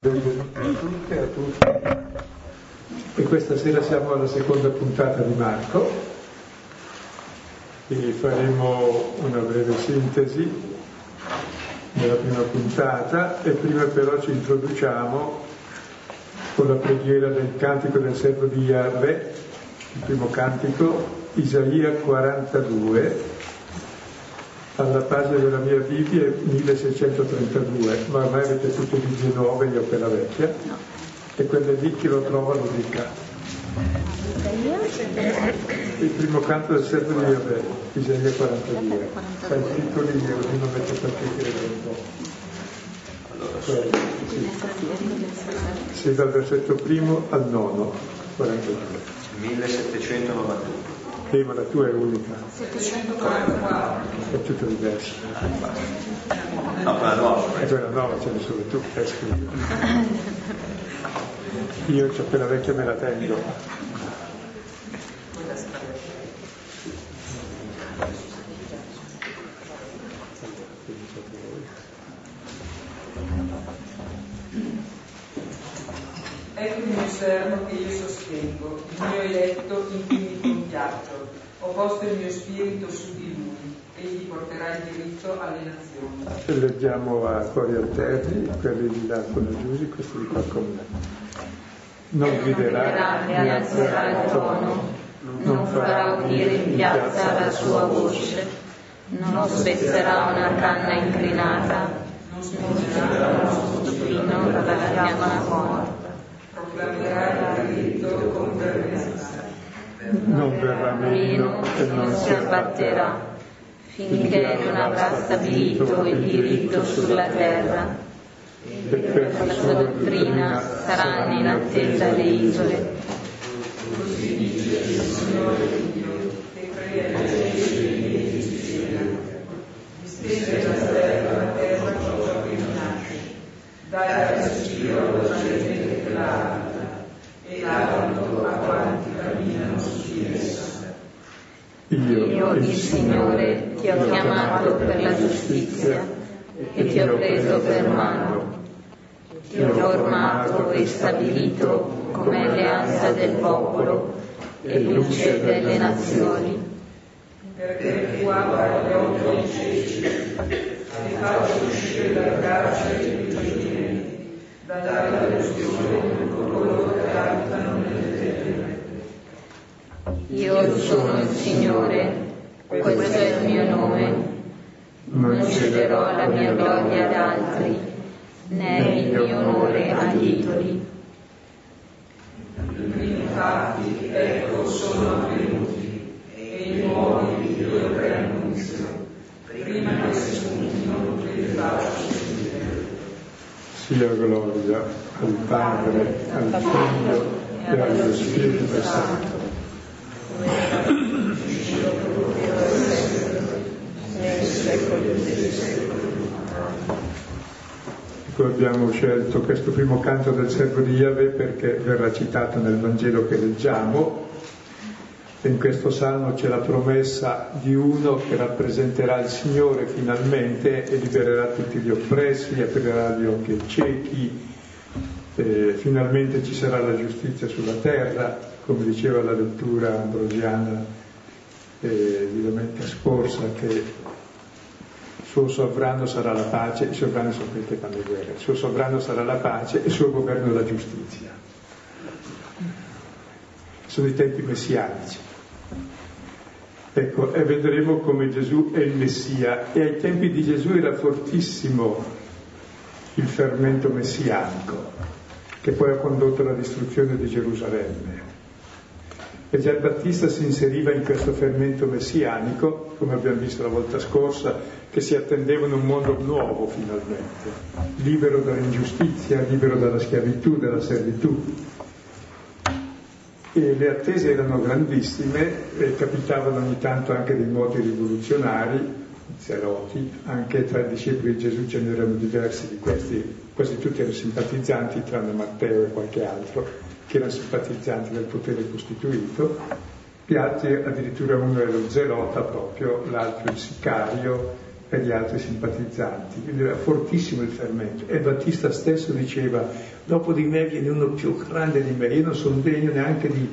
Benvenuti a tutti. E questa sera siamo alla seconda puntata di Marco e faremo una breve sintesi della prima puntata e prima però ci introduciamo con la preghiera del cantico del servo di Yahweh, il primo cantico, Isaia 42, alla pagina della mia Bibbia è 1632, ma ormai avete tutte di Genova, io quella vecchia, no. e quelle lì chi lo trova lo dica. Il primo canto del servo di Yahweh, Isaia 42. Sai il titolo lì, così non mette per chiedere un po'. Allora, sì. sì, dal versetto primo al nono, 42. 1791. Sì, ma la tua è unica. 744. È tutto diverso. No, quella nuova. E quella nuova ce ne solo tu, che scrivi. Io c'ho quella vecchia me la tengo. Ecco il mio servo che io sostengo, il mio eletto in cui mi compiaccio. Ho posto il mio spirito su di lui, egli porterà il diritto alle nazioni. Leggiamo a cuori alterni, quelli di là con Giusi, questi di qua con me. Non griderà né alzerà il tono, non farà udire in piazza la sua voce, non spezzerà una canna inclinata, non sposerà uno stupino dalla fiamma morta. Il diritto con fermezza. non verrà meno e non si abbatterà, finché non avrà stabilito il diritto sulla terra. e per Per la sua dottrina saranno in attesa le isole. Così dice il Signore Dio, che crea i cieli e li sistema. Distende la terra, la terra ciò che nasce. Dai respiro alla gente che la abita e l'alito a quanti camminano su di essa. Io, il Signore, ti ho chiamato per la giustizia e ti ho preso per mano. Ti ho formato e stabilito come alleanza del popolo e luce delle nazioni. perché tu apra gli occhi ai ciechi e faccia uscire dal carcere i prigionieri, da dare l'ustione coloro che abitano nelle tenebre. Io sono il Signore, questo è il mio nome. Non cederò la mia gloria ad altri, né il mio onore agli idoli. I primi fatti, ecco, sono avvenuti, e i nuovi di Dio preannunziano, prima che spuntino che li faccio sia gloria al Padre, al Figlio e allo Spirito Santo. Abbiamo scelto questo primo canto del servo di Yahweh perché verrà citato nel Vangelo che leggiamo. E in questo salmo c'è la promessa di uno che rappresenterà il Signore finalmente e libererà tutti gli oppressi, aprirà gli occhi ai ciechi, eh, finalmente ci sarà la giustizia sulla terra, come diceva la lettura ambrosiana eh, di domenica scorsa, che il suo sovrano sarà la pace, i sovrani sono quelli che fanno le guerre, il suo sovrano sarà la pace e il suo governo la giustizia. Sono i tempi messianici. Ecco, e vedremo come Gesù è il Messia. E ai tempi di Gesù era fortissimo il fermento messianico, che poi ha condotto alla distruzione di Gerusalemme. E Gian Battista si inseriva in questo fermento messianico, come abbiamo visto la volta scorsa, che si attendevano un mondo nuovo finalmente, libero dall'ingiustizia, libero dalla schiavitù, dalla servitù. E le attese erano grandissime e capitavano ogni tanto anche dei moti rivoluzionari, zeloti, anche tra i discepoli di Gesù ce n'erano diversi di questi, quasi tutti erano simpatizzanti, tranne Matteo e qualche altro, che erano simpatizzanti del potere costituito, altri addirittura uno era lo zelota proprio, l'altro il sicario per gli altri simpatizzanti, quindi era fortissimo il fermento. E Battista stesso diceva, dopo di me viene uno più grande di me, io non sono degno neanche di,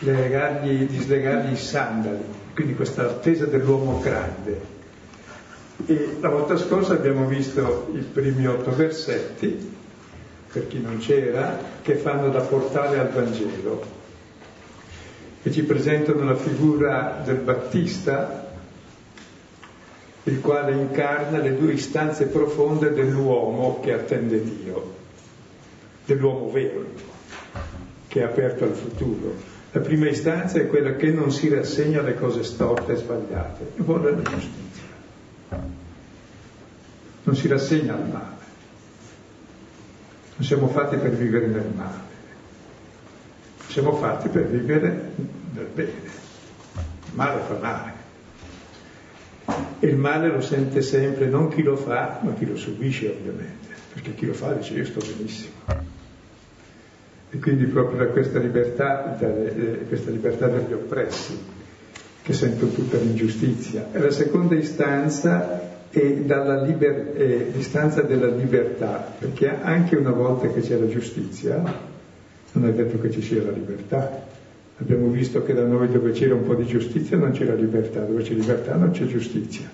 legargli, di slegargli i sandali, quindi questa attesa dell'uomo grande. E la volta scorsa abbiamo visto i primi otto versetti, per chi non c'era, che fanno da portale al Vangelo e ci presentano la figura del Battista, il quale incarna le due istanze profonde dell'uomo che attende Dio, dell'uomo vero, che è aperto al futuro. La prima istanza è quella che non si rassegna alle cose storte e sbagliate, vuole la giustizia. Non si rassegna al male. Non siamo fatti per vivere nel male. Siamo fatti per vivere nel bene. Il male fa male. E il male lo sente sempre non chi lo fa, ma chi lo subisce ovviamente, perché chi lo fa dice io sto benissimo. E quindi proprio da questa libertà, da, eh, questa libertà degli oppressi, che sentono tutta l'ingiustizia. E la seconda istanza è dalla liber, eh, l'istanza della libertà, perché anche una volta che c'è la giustizia, non è detto che ci sia la libertà. Abbiamo visto che da noi dove c'era un po' di giustizia non c'era libertà, dove c'è libertà non c'è giustizia.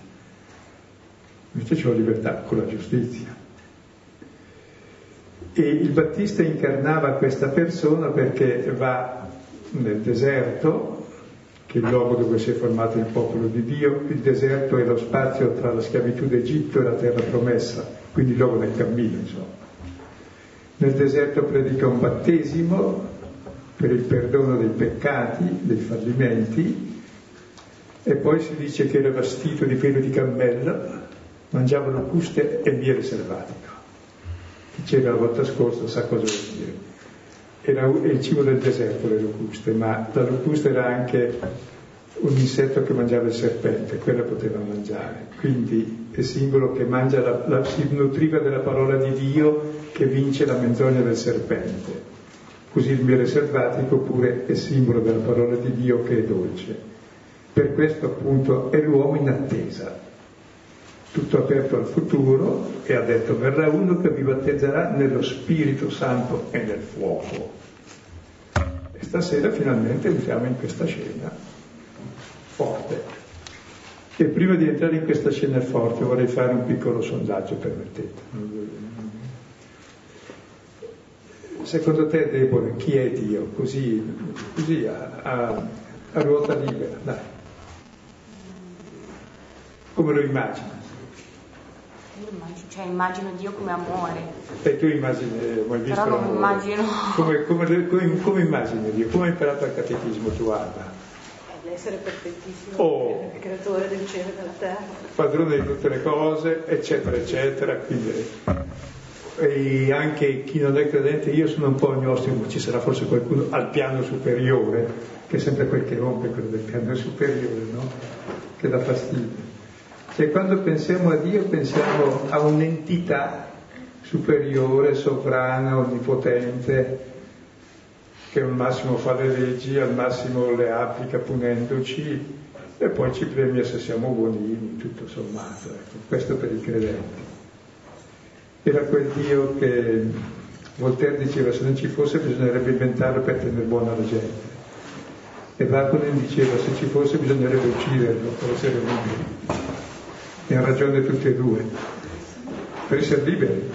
Invece c'è la libertà con la giustizia. E il Battista incarnava questa persona perché va nel deserto, che è il luogo dove si è formato il popolo di Dio, il deserto è lo spazio tra la schiavitù d'Egitto e la terra promessa, quindi il luogo del cammino, insomma. Nel deserto predica un battesimo per il perdono dei peccati, dei fallimenti, e poi si dice che era vestito di pelo di cammello, mangiava locuste e miele selvatico. Chi c'era la volta scorsa sa cosa vuol dire. Era il cibo del deserto le locuste, ma la locusta era anche un insetto che mangiava il serpente, quello poteva mangiare. Quindi è simbolo che mangia la, la, si nutriva della parola di Dio che vince la menzogna del serpente. Così il miele selvatico pure è simbolo della parola di Dio che è dolce. Per questo appunto è l'uomo in attesa, tutto aperto al futuro e ha detto verrà uno che vi battezzerà nello Spirito Santo e nel fuoco. E stasera finalmente entriamo in questa scena forte. E prima di entrare in questa scena forte vorrei fare un piccolo sondaggio, permettete. Secondo te, Debole, chi è Dio? Così, così a, a, a ruota libera, dai. Come lo immagini? Io immagino, cioè, immagino Dio come amore. E tu immagini, eh, hai visto Però non immagino. Come, come, come, come immagini Dio? Come hai imparato al catechismo tu, Alba? essere perfettissimo, oh. creatore del cielo e della terra. Padrone di tutte le cose, eccetera, eccetera. Quindi, e anche chi non è credente, io sono un po' agnostico, ci sarà forse qualcuno al piano superiore, che è sempre quel che rompe, quello del piano superiore, no? Che dà fastidio. Cioè quando pensiamo a Dio pensiamo a un'entità superiore, sovrana, onnipotente, che al massimo fa le leggi, al massimo le applica punendoci e poi ci premia se siamo buonini, tutto sommato. Ecco. Questo per i credenti. Era quel Dio che Voltaire diceva se non ci fosse bisognerebbe inventarlo per tenere buona la gente. E Bakunin diceva se ci fosse bisognerebbe ucciderlo per essere liberi. E ha ragione tutti e due, per essere liberi.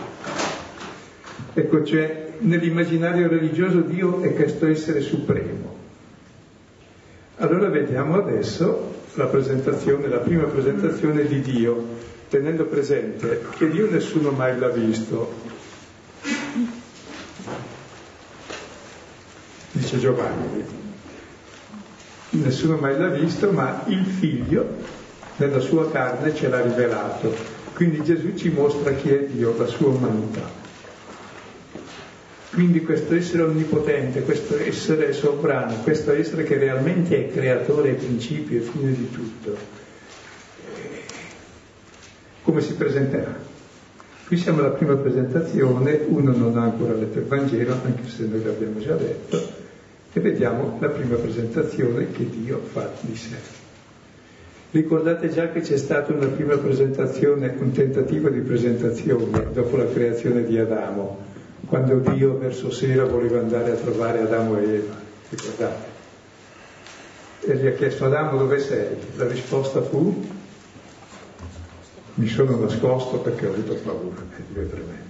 Ecco, c'è nell'immaginario religioso Dio è questo essere supremo. Allora vediamo adesso la presentazione, la prima presentazione di Dio, tenendo presente che Dio nessuno mai l'ha visto. Dice Giovanni, nessuno mai l'ha visto, ma il figlio nella sua carne ce l'ha rivelato. Quindi Gesù ci mostra chi è Dio, la sua umanità. Quindi questo essere onnipotente, questo essere sovrano, questo essere che realmente è creatore, principio e fine di tutto, come si presenterà? Qui siamo alla prima presentazione, uno non ha ancora letto il Vangelo, anche se noi l'abbiamo già letto, e vediamo la prima presentazione che Dio fa di sé. Ricordate già che c'è stata una prima presentazione, un tentativo di presentazione dopo la creazione di Adamo, quando Dio verso sera voleva andare a trovare Adamo e Eva, ricordate? E gli ha chiesto Adamo dove sei? La risposta fu mi sono nascosto perché ho avuto paura, e Dio è tremendo.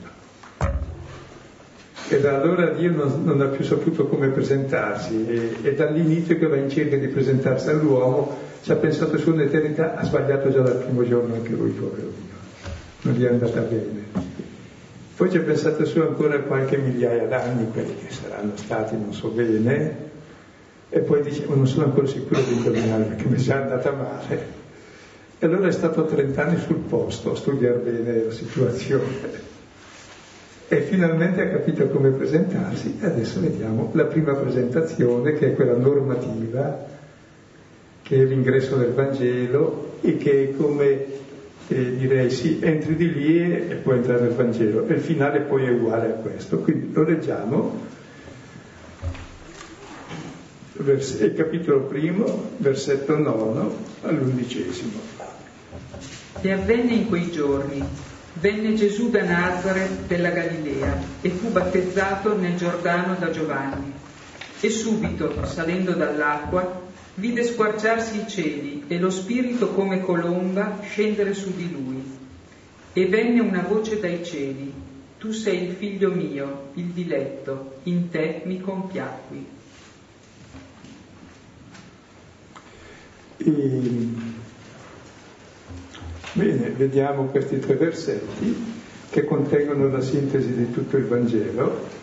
E da allora Dio non, non, ha più saputo come presentarsi e, e dall'inizio che va in cerca di presentarsi all'uomo ci ha pensato su un'eternità, ha sbagliato già dal primo giorno anche lui, povero Dio, non gli è andata bene. Poi ci ha pensato su ancora qualche migliaia d'anni, quelli che saranno stati, non so bene, e poi dice, non sono ancora sicuro di indovinare perché mi è già andata male. E allora è stato 30 anni sul posto a studiare bene la situazione. E finalmente ha capito come presentarsi e adesso vediamo la prima presentazione che è quella normativa che è l'ingresso del Vangelo e che è come eh, direi sì, entri di lì e, e puoi entrare nel Vangelo e il finale poi è uguale a questo. Quindi lo leggiamo, il capitolo primo, versetto nono all'undicesimo. E avvenne in quei giorni, venne Gesù da Nazareth della Galilea e fu battezzato nel Giordano da Giovanni. E subito, salendo dall'acqua, vide squarciarsi i cieli e lo Spirito come colomba scendere su di lui. E venne una voce dai cieli, tu sei il figlio mio, il diletto, in te mi compiacqui. E... Bene, vediamo questi tre versetti che contengono la sintesi di tutto il Vangelo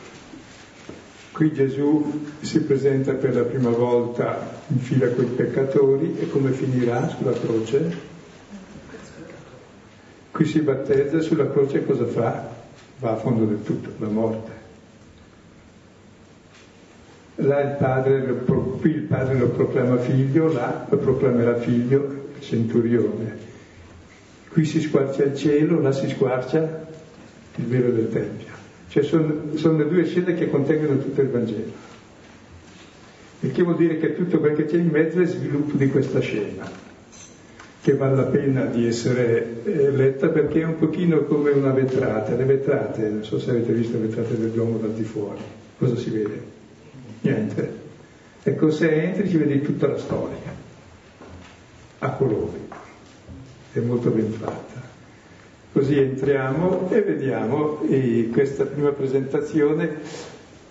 Qui Gesù si presenta per la prima volta in fila con i peccatori e come finirà sulla croce? Qui si battezza sulla croce cosa fa? Va a fondo del tutto, la morte. Là il padre, qui il padre lo proclama figlio, là lo proclamerà figlio centurione. Qui si squarcia il cielo, là si squarcia il velo del Tempio. Cioè sono, sono le due scene che contengono tutto il Vangelo. Il che vuol dire che tutto quel che c'è in mezzo è sviluppo di questa scena, che vale la pena di essere eh, letta perché è un pochino come una vetrata. Le vetrate, non so se avete visto le vetrate del Duomo dal di fuori, cosa si vede? Niente. Ecco, se entri ci vedi tutta la storia, a colori. È molto ben fatta. Così entriamo e vediamo e questa prima presentazione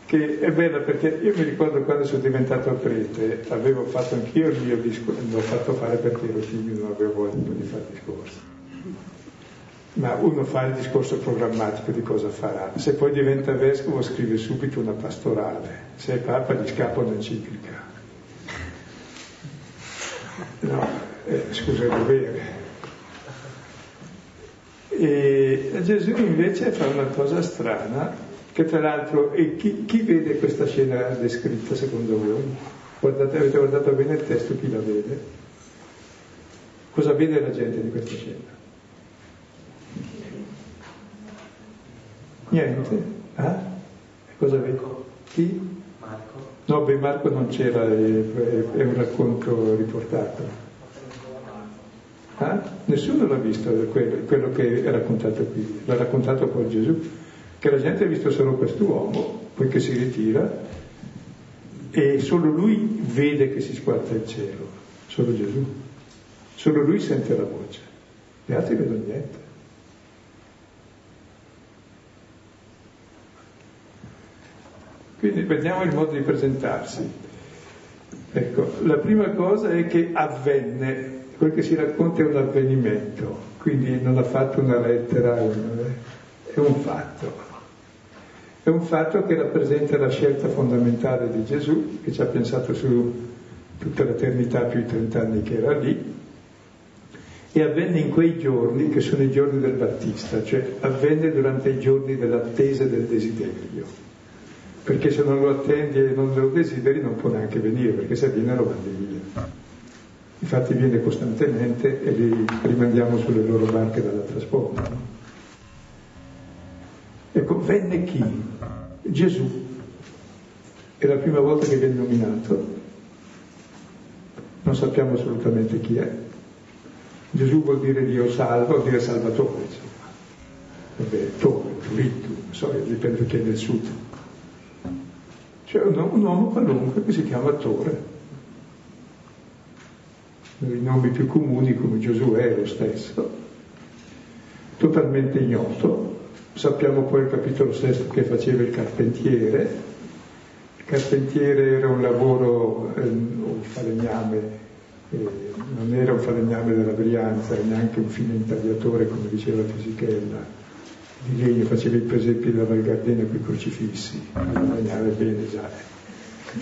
che è bella perché io mi ricordo quando sono diventato prete, avevo fatto anch'io il mio discorso, l'ho fatto fare perché ero figlio, non avevo voglia di fare discorsi. Ma uno fa il discorso programmatico di cosa farà. Se poi diventa vescovo scrive subito una pastorale, se è papa gli scappa un'enciclica. No, eh, scusa il dovere. E Gesù invece fa una cosa strana, che tra l'altro, e chi, chi vede questa scena descritta secondo voi? Guardate, avete guardato bene il testo, chi la vede? Cosa vede la gente di questa scena? Niente? Ah? Cosa vede? Chi? Marco. No, beh, Marco non c'era, è un racconto riportato. Eh? Nessuno l'ha visto quello, quello, che è raccontato qui, l'ha raccontato poi Gesù, che la gente ha visto solo quest'uomo, poi che si ritira e solo lui vede che si squarta il cielo, solo Gesù, solo lui sente la voce, gli altri vedono niente. Quindi vediamo il modo di presentarsi. Ecco, la prima cosa è che avvenne quel che si racconta è un avvenimento, quindi non ha fatto una lettera, è un fatto. È un fatto che rappresenta la scelta fondamentale di Gesù, che ci ha pensato su tutta l'eternità più i 30 anni che era lì, e avvenne in quei giorni che sono i giorni del Battista, cioè avvenne durante i giorni dell'attesa e del desiderio. Perché se non lo attendi e non lo desideri non può neanche venire, perché se viene lo mandi via. Infatti viene costantemente e li rimandiamo sulle loro barche dall'altra sponda. No? Ecco, venne chi? Gesù. È la prima volta che viene nominato, non sappiamo assolutamente chi è, Gesù vuol dire Dio salva, vuol dire salvatore. Vabbè, Tore, Turittu, non so, dipende chi è nel sud. C'è un, un uomo qualunque che si chiama Tore. I nomi più comuni come Giosuè lo stesso, totalmente ignoto. Sappiamo poi il capitolo sesto che faceva il carpentiere. Il carpentiere era un lavoro, eh, un falegname, eh, non era un falegname della Brianza, neanche un fine intagliatore come diceva Fisichella di legno, faceva i presepi della Val Gardena con i crocifissi, falegname bene già,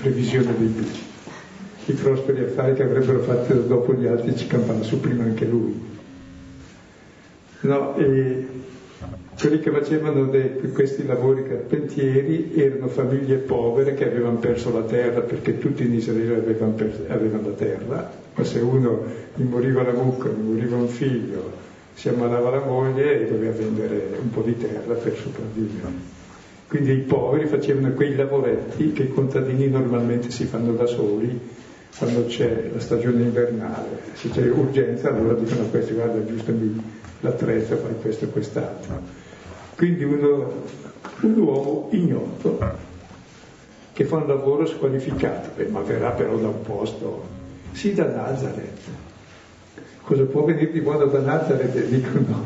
previsione dei luci. I prosperi affari che avrebbero fatto dopo gli altri ci campava su prima anche lui. No, e quelli che facevano dei, questi lavori carpentieri erano famiglie povere che avevano perso la terra perché tutti in Israele avevano, perso, avevano la terra, ma se uno gli moriva la mucca, gli moriva un figlio, si ammalava la moglie e doveva vendere un po' di terra per sopravvivere. Quindi i poveri facevano quei lavoretti che i contadini normalmente si fanno da soli quando c'è la stagione invernale. Se c'è urgenza allora dicono a questi guarda aggiustami l'attrezzo, fai questo e quest'altro. Quindi uno, un uomo ignoto che fa un lavoro squalificato, Beh, ma verrà però da un posto, sì da Nazareth. Cosa può venire di buono da Nazareth? Dicono,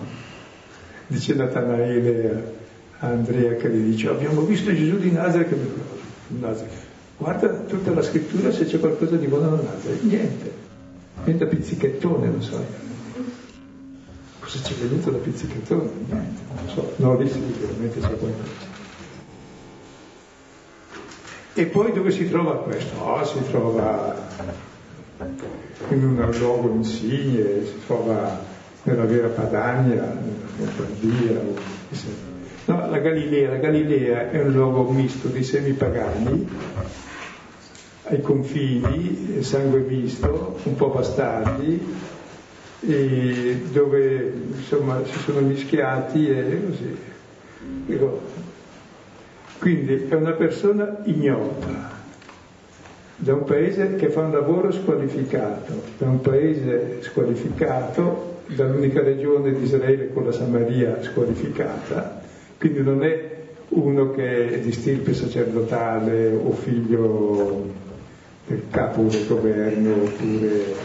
dice Natanaele a Andrea che gli dice abbiamo visto Gesù di Nazareth, Nazareth. Guarda tutta la scrittura se c'è qualcosa di buono da Nazareth, niente, niente pizzichettone, lo so cosa c'è venuto da pizzicattone? Niente, non so, no, lì sicuramente c'è qualcosa. E poi dove si trova questo? Oh, si trova in un luogo insigne, si trova nella vera Padania, nella Lombardia. No, la Galilea, la Galilea è un luogo misto di semipagani ai confini, sangue misto, un po' bastardi, dove insomma si sono mischiati e così. Quindi è una persona ignota, da un paese che fa un lavoro squalificato, da un paese squalificato, dall'unica regione di Israele con la Samaria squalificata, quindi non è uno che è di stirpe sacerdotale o figlio del capo del governo oppure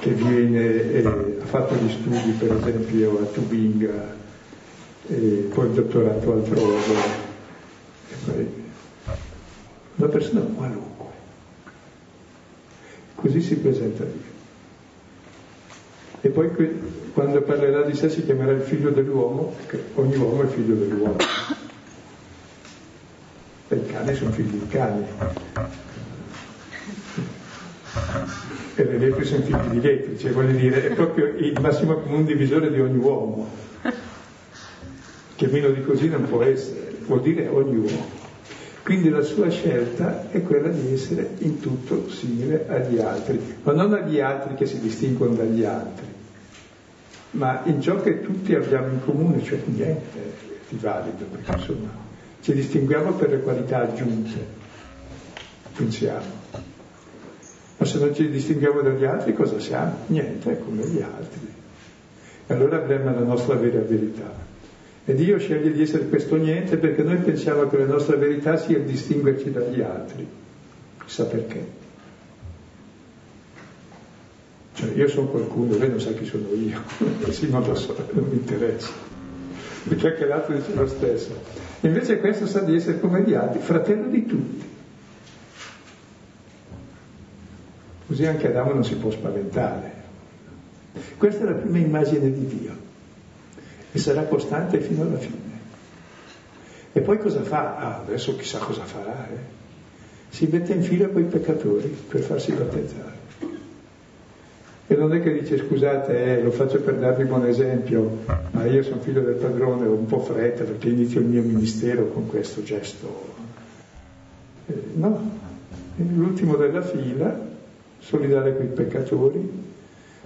che viene, eh, ha fatto gli studi per esempio a Tubinga, e poi il dottorato altrove. Una persona qualunque. Così si presenta Dio. E poi quando parlerà di sé si chiamerà il figlio dell'uomo, perché ogni uomo è figlio dell'uomo. I cani sono figli di cani. E le lepri sono figli di lepri, cioè voglio dire, è proprio il massimo comune divisore di ogni uomo, che meno di così non può essere, vuol dire ogni uomo. Quindi la sua scelta è quella di essere in tutto simile agli altri, ma non agli altri che si distinguono dagli altri, ma in ciò che tutti abbiamo in comune, cioè niente di valido, perché insomma ci distinguiamo per le qualità aggiunte, pensiamo. Ma se non ci distinguiamo dagli altri cosa siamo? Niente, come gli altri. E allora avremo la nostra vera verità. E Dio sceglie di essere questo niente perché noi pensiamo che la nostra verità sia distinguerci dagli altri. Chissà perché. Cioè io sono qualcuno, lei non sa chi sono io, sì non lo so, non mi interessa. Perché l'altro dice lo stesso. Invece questo sa di essere come gli altri, fratello di tutti. Così anche Adamo non si può spaventare. Questa è la prima immagine di Dio e sarà costante fino alla fine. E poi cosa fa? Ah, adesso chissà cosa farà. Eh? Si mette in fila con peccatori per farsi battezzare. E non è che dice scusate, eh, lo faccio per darvi un buon esempio, ma io sono figlio del padrone, ho un po' fretta perché inizio il mio ministero con questo gesto. Eh, no, l'ultimo della fila solidale con i peccatori,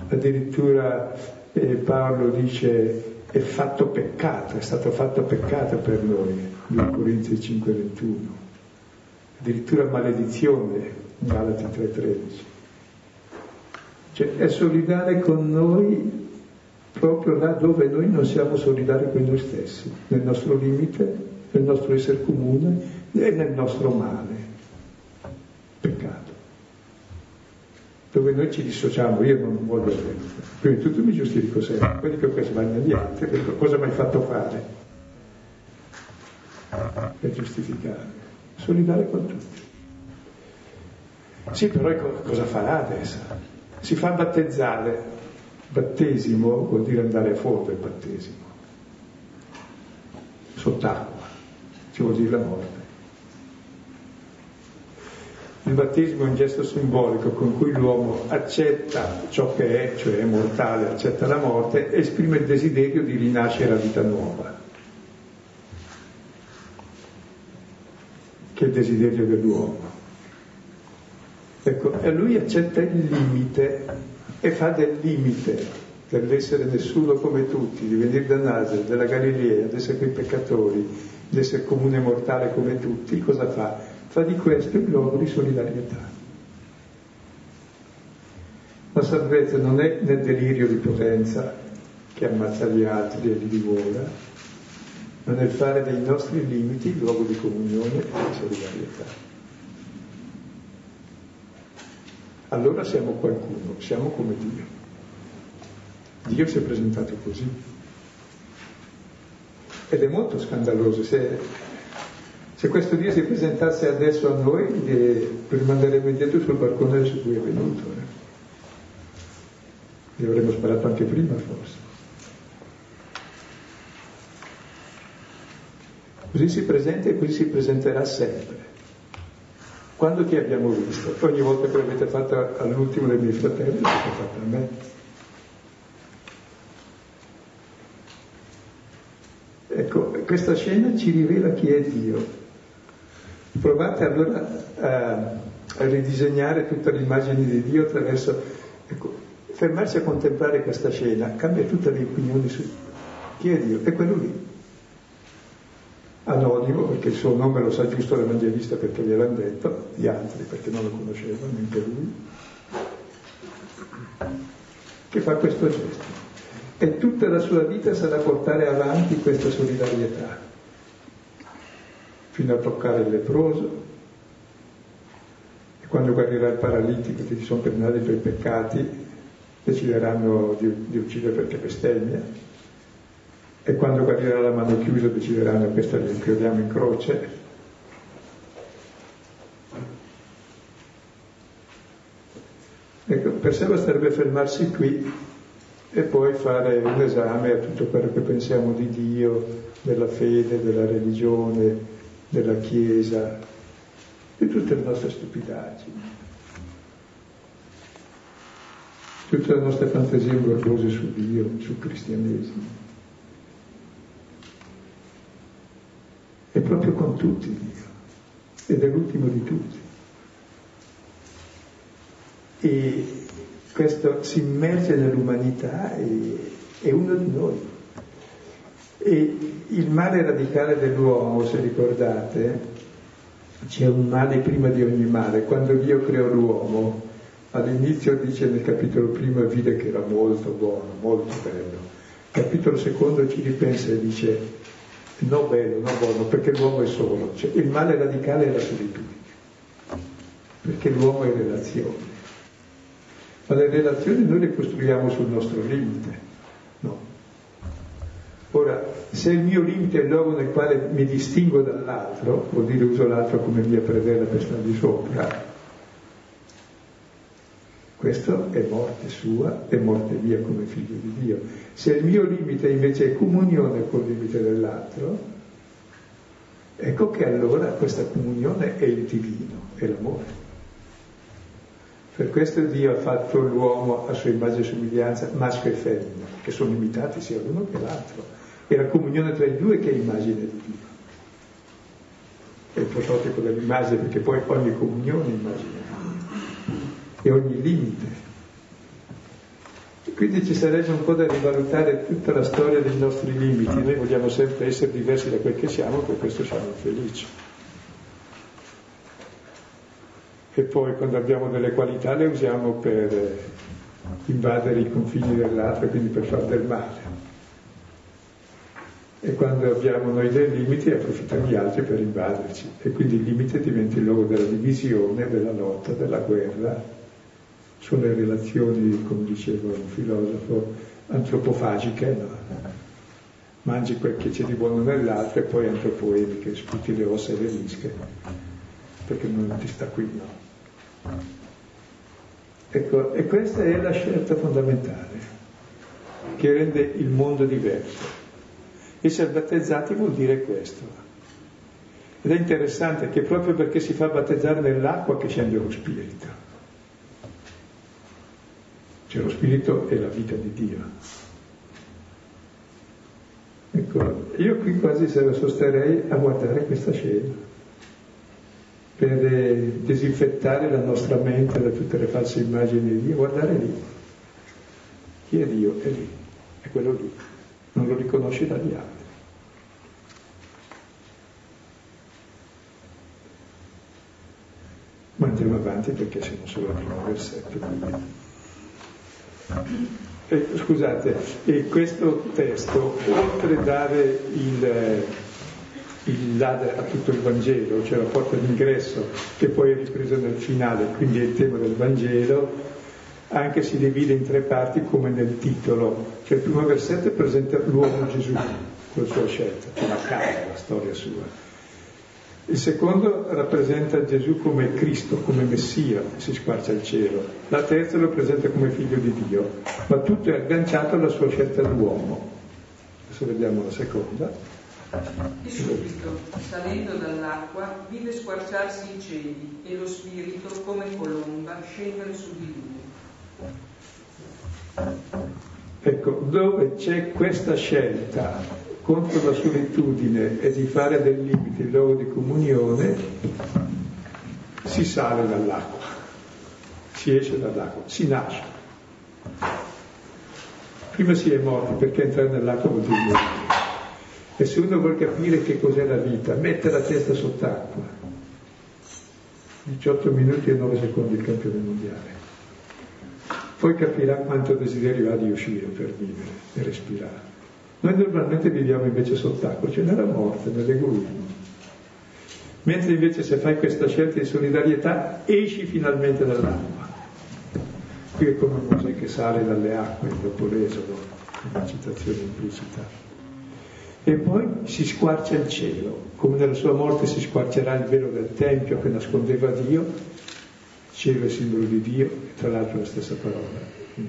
addirittura eh, Paolo dice è fatto peccato, è stato fatto peccato per noi, 2 Corinzi 5:21, addirittura maledizione, Galati 3:13. Cioè è solidale con noi proprio là dove noi non siamo solidari con noi stessi, nel nostro limite, nel nostro essere comune e nel nostro male. Peccato. Dove noi ci dissociamo, io non voglio prima di tutto mi giustifico sempre, poi dico che sbaglia gli altri, dico, cosa mi hai fatto fare? Per giustificare. Solidale con tutti. Sì, però cosa farà adesso? Si fa battezzare. Battesimo vuol dire andare fondo il battesimo. Sott'acqua, ci vuol dire la morte. Il battesimo è un gesto simbolico con cui l'uomo accetta ciò che è, cioè è mortale, accetta la morte e esprime il desiderio di rinascere a vita nuova, che è il desiderio dell'uomo. Ecco, e lui accetta il limite e fa del limite dell'essere nessuno come tutti, di venire da Nazareth, dalla Galilea, di essere quei peccatori, di essere comune mortale come tutti, cosa fa? Fa di questo il luogo di solidarietà. La salvezza non è nel delirio di potenza che ammazza gli altri e li divora, ma nel fare dei nostri limiti il luogo di comunione e di solidarietà. Allora siamo qualcuno, siamo come Dio. Dio si è presentato così. Ed è molto scandaloso. Se, se questo Dio si presentasse adesso a noi, eh, rimanderemmo indietro sul balcone su cui è venuto. Eh. Li avremmo sparato anche prima, forse. Così si presenta e così si presenterà sempre. Quando ti abbiamo visto? Ogni volta che l'avete fatta all'ultimo dei miei fratelli, l'avete fatta a me. Ecco, questa scena ci rivela chi è Dio. Provate allora a, a ridisegnare tutta l'immagine di Dio attraverso... Ecco, fermarsi a contemplare questa scena cambia tutte le opinioni su chi è Dio. È quello lì anonimo, perché il suo nome lo sa giusto l'Evangelista perché gliel'hanno detto, gli altri perché non lo conoscevano, neanche lui, che fa questo gesto. E tutta la sua vita sarà portare avanti questa solidarietà, fino a toccare il leproso, e quando guarirà il paralitico che si sono perdonati per i peccati, decideranno di, di uccidere perché bestemmia, e quando guarirà la mano chiusa decideranno questa li inchiodiamo in croce. Ecco, per sé basterebbe fermarsi qui e poi fare un esame a tutto quello che pensiamo di Dio, della fede, della religione, della Chiesa, di tutte le nostre stupidaggini, tutte le nostre fantasie morbose su Dio, sul cristianesimo. è proprio con tutti Dio, ed è l'ultimo di tutti. E questo si immerge nell'umanità e è uno di noi. E il male radicale dell'uomo, se ricordate, c'è un male prima di ogni male. Quando Dio creò l'uomo, all'inizio dice nel capitolo primo vide che era molto buono, molto bello. Capitolo secondo ci ripensa e dice no bello, no buono, perché l'uomo è solo. Cioè, il male radicale è la solitudine, perché l'uomo è relazione. Ma le relazioni noi le costruiamo sul nostro limite, no? Ora, se il mio limite è il luogo nel quale mi distingo dall'altro, vuol dire uso l'altro come mia predella per stare di sopra, questo è morte sua e morte mia come figlio di Dio. Se il mio limite invece è comunione col limite dell'altro, ecco che allora questa comunione è il divino, è l'amore. Per questo Dio ha fatto l'uomo a sua immagine e somiglianza, maschio e femmina, che sono imitati sia l'uno che l'altro. È la comunione tra i due che è immagine di Dio. È il prototipo dell'immagine, perché poi ogni comunione è immagine di Dio e ogni limite. E quindi ci sarebbe un po' da rivalutare tutta la storia dei nostri limiti. Noi vogliamo sempre essere diversi da quel che siamo, per questo siamo felici. E poi quando abbiamo delle qualità le usiamo per invadere i confini dell'altro quindi per far del male. E quando abbiamo noi dei limiti approfittiamo gli altri per invaderci e quindi il limite diventa il luogo della divisione, della lotta, della guerra. Sono le relazioni, come diceva un filosofo, antropofagiche, no? mangi quel che c'è di buono nell'altro e poi antropoetiche, sputi le ossa e le vische, perché non ti sta qui, no? Ecco, e questa è la scelta fondamentale che rende il mondo diverso. Essere battezzati vuol dire questo. Ed è interessante che proprio perché si fa battezzare nell'acqua che scende lo Spirito. Cioè lo Spirito è la vita di Dio. Ecco, io qui quasi se lo sosterrei a guardare questa scena per eh, disinfettare la nostra mente da tutte le false immagini di Dio, guardare lì. Chi è Dio? È lì, è quello lì, non lo riconosci dagli altri. Ma andiamo avanti perché siamo solo al primo versetto. Eh, scusate, e questo testo, oltre a dare il il, a tutto il Vangelo, cioè la porta d'ingresso che poi è ripresa nel finale, quindi è il tema del Vangelo, anche si divide in tre parti come nel titolo. Cioè il primo versetto presenta l'uomo Gesù con la sua scelta, la casa, la storia sua. Il secondo rappresenta Gesù come Cristo, come Messia, si squarcia il cielo. La terza lo presenta come figlio di Dio, ma tutto è agganciato alla sua scelta d'uomo. Adesso vediamo la seconda. E subito, salendo dall'acqua, vide squarciarsi i cieli e lo spirito, come colomba, scendere su di lui. Ecco, dove c'è questa scelta contro la solitudine e di fare del limite il luogo di comunione, si sale dall'acqua, si esce dall'acqua, si nasce. Prima si è morti perché entrare nell'acqua vuol dire morire. E se uno vuole capire che cos'è la vita, mette la testa sott'acqua. 18 minuti e 9 secondi il campione mondiale. Poi capirà quanto desiderio ha di uscire per vivere e respirare. Noi normalmente viviamo invece sott'acqua, cioè nella morte, nell'egoismo. Mentre invece se fai questa scelta di solidarietà esci finalmente dall'acqua. Qui è come Mosè che sale dalle acque dopo l'esodo, una citazione implicita e poi si squarcia il cielo, come nella sua morte si squarcerà il velo del Tempio che nascondeva Dio, cielo è simbolo di Dio, e tra l'altro la stessa parola, come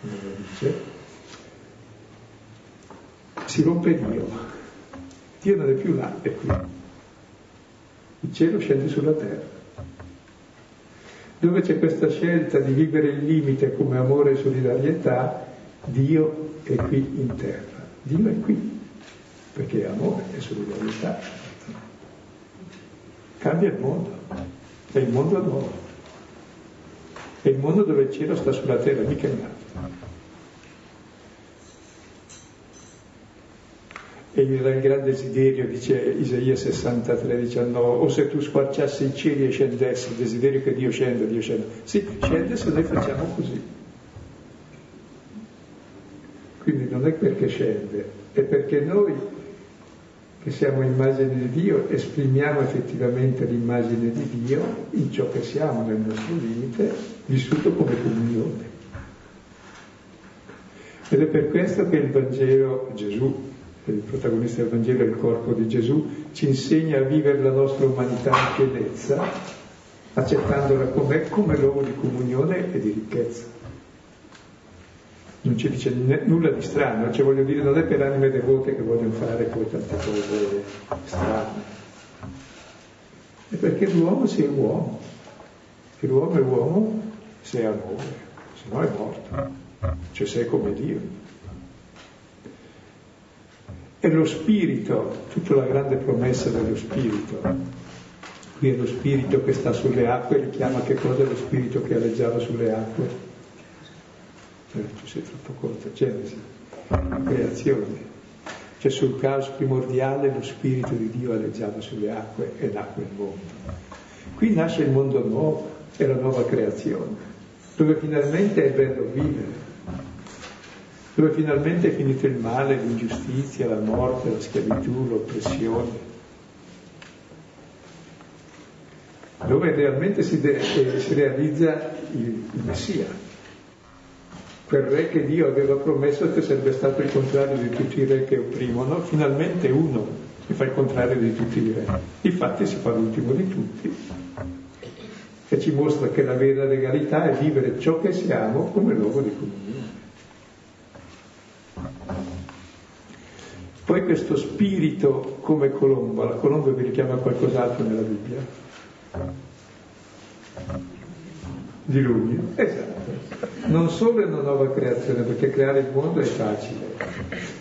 lo dice, si rompe Dio, Dio non è più là, è qui, il cielo scende sulla terra. Dove c'è questa scelta di vivere il limite come amore e solidarietà, Dio è qui in terra, Dio è qui perché amore e solidarietà. Cambia il mondo, è il mondo nuovo, è il mondo dove il cielo sta sulla terra, mica in alto. E il grande desiderio, dice Isaia 63, 19, o se tu squarciassi i cieli e scendessi, il desiderio che Dio scenda, Dio scenda. Sì, scende se noi facciamo così. Quindi non è perché scende, è perché noi che siamo immagine di Dio, esprimiamo effettivamente l'immagine di Dio in ciò che siamo nel nostro limite, vissuto come comunione. Ed è per questo che il Vangelo, Gesù, il protagonista del Vangelo è il corpo di Gesù, ci insegna a vivere la nostra umanità in pienezza, accettandola com'è, come luogo di comunione e di ricchezza. Non ci dice nulla di strano, cioè voglio dire non è per anime devote che vogliono fare poi tante cose strane, è perché l'uomo sia uomo, che l'uomo è uomo se è amore, se no è morto, cioè se è come Dio. E lo spirito, tutta la grande promessa dello spirito, qui è lo spirito che sta sulle acque, richiama che cosa è lo spirito che aleggiava sulle acque? tu sei troppo corto, Genesi, creazione. Cioè sul caos primordiale lo Spirito di Dio aleggiava sulle acque e nacque il mondo. Qui nasce il mondo nuovo, è la nuova creazione. dove finalmente è bello vivere, dove finalmente è finito il male, l'ingiustizia, la morte, la schiavitù, l'oppressione, dove realmente si, de- eh, si realizza il, il Messia, quel re che Dio aveva promesso che sarebbe stato il contrario di tutti i re che opprimono, finalmente uno che fa il contrario di tutti i re. Infatti si fa l'ultimo di tutti, che ci mostra che la vera legalità è vivere ciò che siamo come luogo di comunione. Poi questo spirito come colomba, la colomba vi richiama qualcos'altro nella Bibbia? Diluvio, esatto. Non solo è una nuova creazione, perché creare il mondo è facile.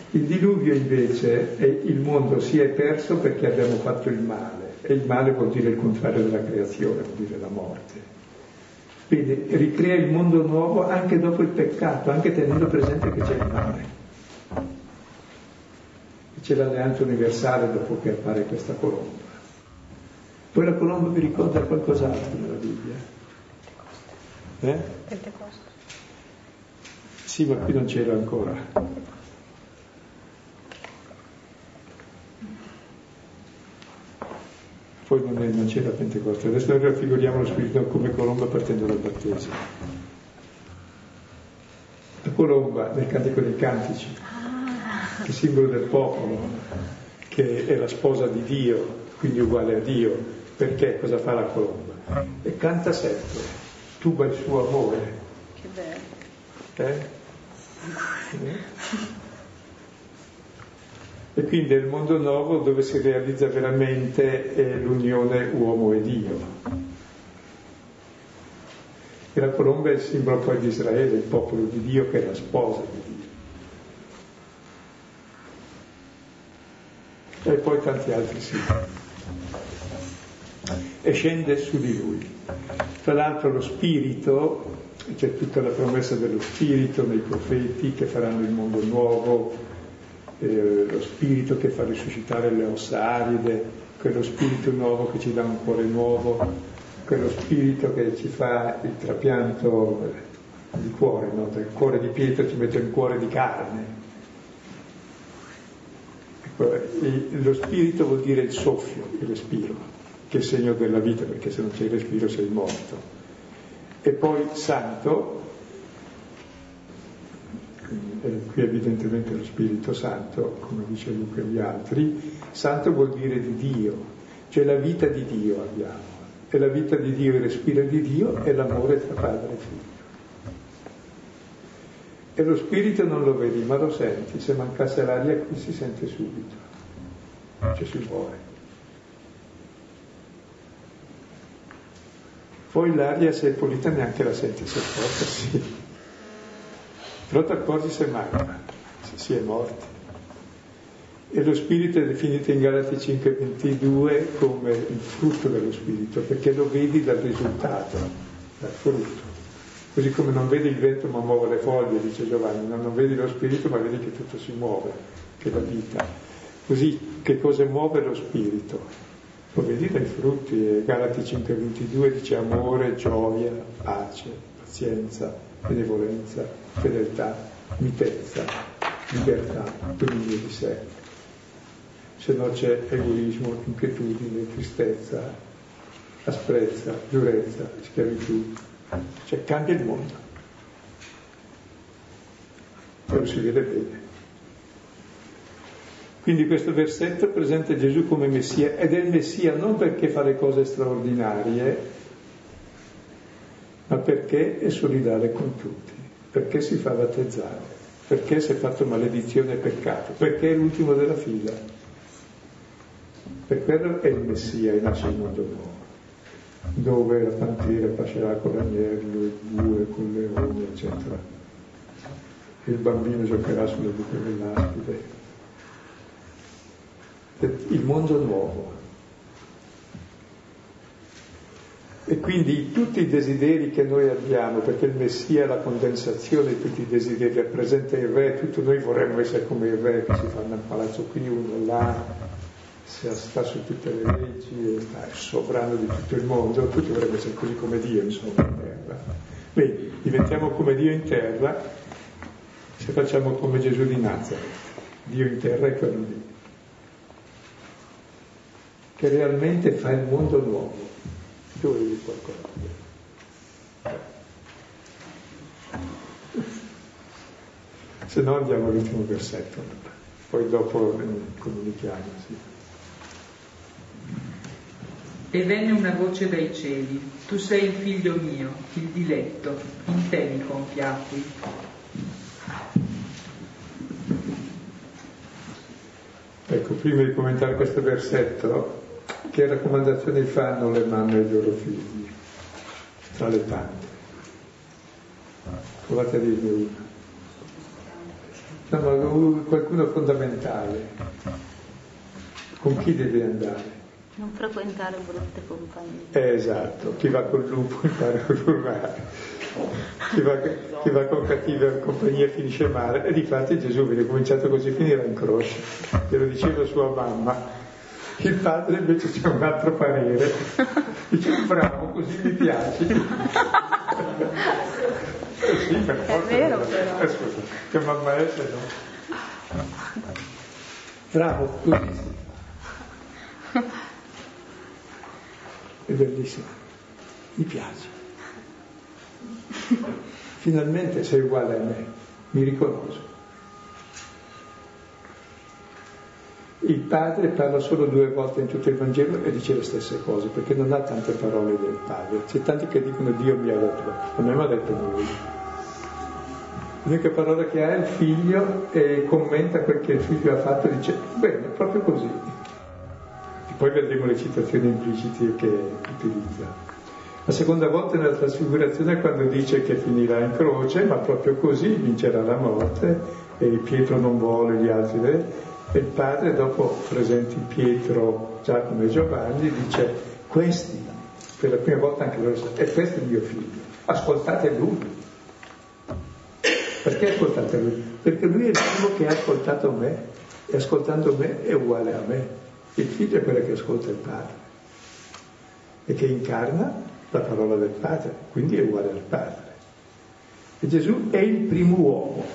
Il diluvio invece è il mondo si è perso perché abbiamo fatto il male. E il male vuol dire il contrario della creazione, vuol dire la morte. Quindi ricrea il mondo nuovo anche dopo il peccato, anche tenendo presente che c'è il male. C'è l'alleanza universale dopo che appare questa colonna. Poi la colomba vi ricorda qualcos'altro nella Bibbia. Eh? Pentecoste. Sì, ma qui non c'era ancora. Poi non, è, non c'era Pentecoste. Adesso noi raffiguriamo lo Spirito come colomba partendo dal battesimo. La colomba nel Cantico dei Cantici, che è simbolo del popolo, che è la sposa di Dio, quindi uguale a Dio, perché cosa fa la colomba? E canta sempre, tuba il suo amore. Che bello. Eh? E quindi è il mondo nuovo dove si realizza veramente eh, l'unione uomo e Dio. E la colomba è il simbolo poi di Israele, il popolo di Dio che è la sposa di Dio. E poi tanti altri simboli e scende su di lui. Tra l'altro lo spirito, c'è tutta la promessa dello spirito nei profeti che faranno il mondo nuovo, eh, lo spirito che fa risuscitare le ossa aride, quello spirito nuovo che ci dà un cuore nuovo, quello spirito che ci fa il trapianto di cuore, no? dal cuore di pietra ci mette un cuore di carne. Ecco, lo spirito vuol dire il soffio, il respiro che è segno della vita, perché se non c'è il respiro sei morto. E poi santo, e qui evidentemente lo Spirito Santo, come dice Luca e gli altri, santo vuol dire di Dio, cioè la vita di Dio abbiamo. E la vita di Dio, il respiro di Dio è l'amore tra padre e figlio. E lo spirito non lo vedi, ma lo senti. Se mancasse l'aria qui si sente subito, cioè si muore. Poi l'aria se è pulita neanche la senti se è forte, sì. Però ti accorgi se manca, se si è morti. E lo spirito è definito in Galati 5:22 come il frutto dello spirito, perché lo vedi dal risultato, dal frutto. Così come non vedi il vento ma muove le foglie, dice Giovanni, no, non vedi lo spirito ma vedi che tutto si muove, che è la vita. Così che cosa muove lo spirito? Lo vedi dai frutti, e Galati 5:22 dice amore, gioia, pace, pazienza, benevolenza, fedeltà, mitezza, libertà, dominio di sé. Se no c'è egoismo, inquietudine, tristezza, asprezza, durezza, schiavitù. Cioè cambia il mondo. Lo si vede bene. Quindi questo versetto presenta Gesù come Messia ed è il Messia non perché fa le cose straordinarie, ma perché è solidale con tutti, perché si fa battezzare, perché si è fatto maledizione e peccato, perché è l'ultimo della fila. Per quello è il Messia e nasce il mondo nuovo, dove la pantera pascerà con l'agnello, il bue con le leone, eccetera. Il bambino giocherà sulle buche dell'aspide il mondo nuovo. E quindi tutti i desideri che noi abbiamo, perché il Messia è la condensazione di tutti i desideri, rappresenta il re, tutti noi vorremmo essere come il re che si fa nel palazzo qui, uno là, sta su tutte le leggi, sta, è sovrano di tutto il mondo, tutti vorremmo essere così come Dio, insomma, terra. Vedi, diventiamo come Dio in terra se facciamo come Gesù di Nazareth. Dio in terra è quello lì, che realmente fa il mondo nuovo. Tu vedi qualcosa? Se no andiamo all'ultimo versetto, poi dopo comunichiamo. Sì. E venne una voce dai cieli, tu sei il figlio mio, il diletto, in te mi compiacqui. Ecco, prima di commentare questo versetto, che raccomandazioni fanno le mamme ai loro figli, tra le tante? Provate a dirne una. No, ma qualcuno fondamentale. Con chi deve andare? Non frequentare brutte compagnie. Eh, esatto, chi va col lupo impara a urlare. Chi va, chi va, con cattiva compagnia finisce male. E di fatti Gesù viene cominciato così, finirà in croce. Glielo diceva sua mamma. Il padre invece c'è un altro parere. Dice, bravo, così mi piace. Sì, per è vero però. Eh, scusa, che mamma è se no? Bravo, così. È bellissimo. Mi piace. Finalmente sei uguale a me, mi riconosco. Il padre parla solo due volte in tutto il Vangelo e dice le stesse cose, perché non ha tante parole del padre. C'è tanti che dicono Dio mi ha detto, a me mi ha detto lui. L'unica parola che ha è il figlio e commenta quel che il figlio ha fatto e dice, bene, proprio così. E poi vedremo le citazioni implicite che utilizza. La seconda volta nella trasfigurazione è quando dice che finirà in croce, ma proprio così vincerà la morte e Pietro non vuole, gli altri e il padre dopo presenti Pietro, Giacomo e Giovanni dice questi, per la prima volta anche loro, e questo è mio figlio, ascoltate lui. Perché ascoltate lui? Perché lui è il primo che ha ascoltato me e ascoltando me è uguale a me. Il figlio è quello che ascolta il padre e che incarna la parola del padre, quindi è uguale al padre. E Gesù è il primo uomo,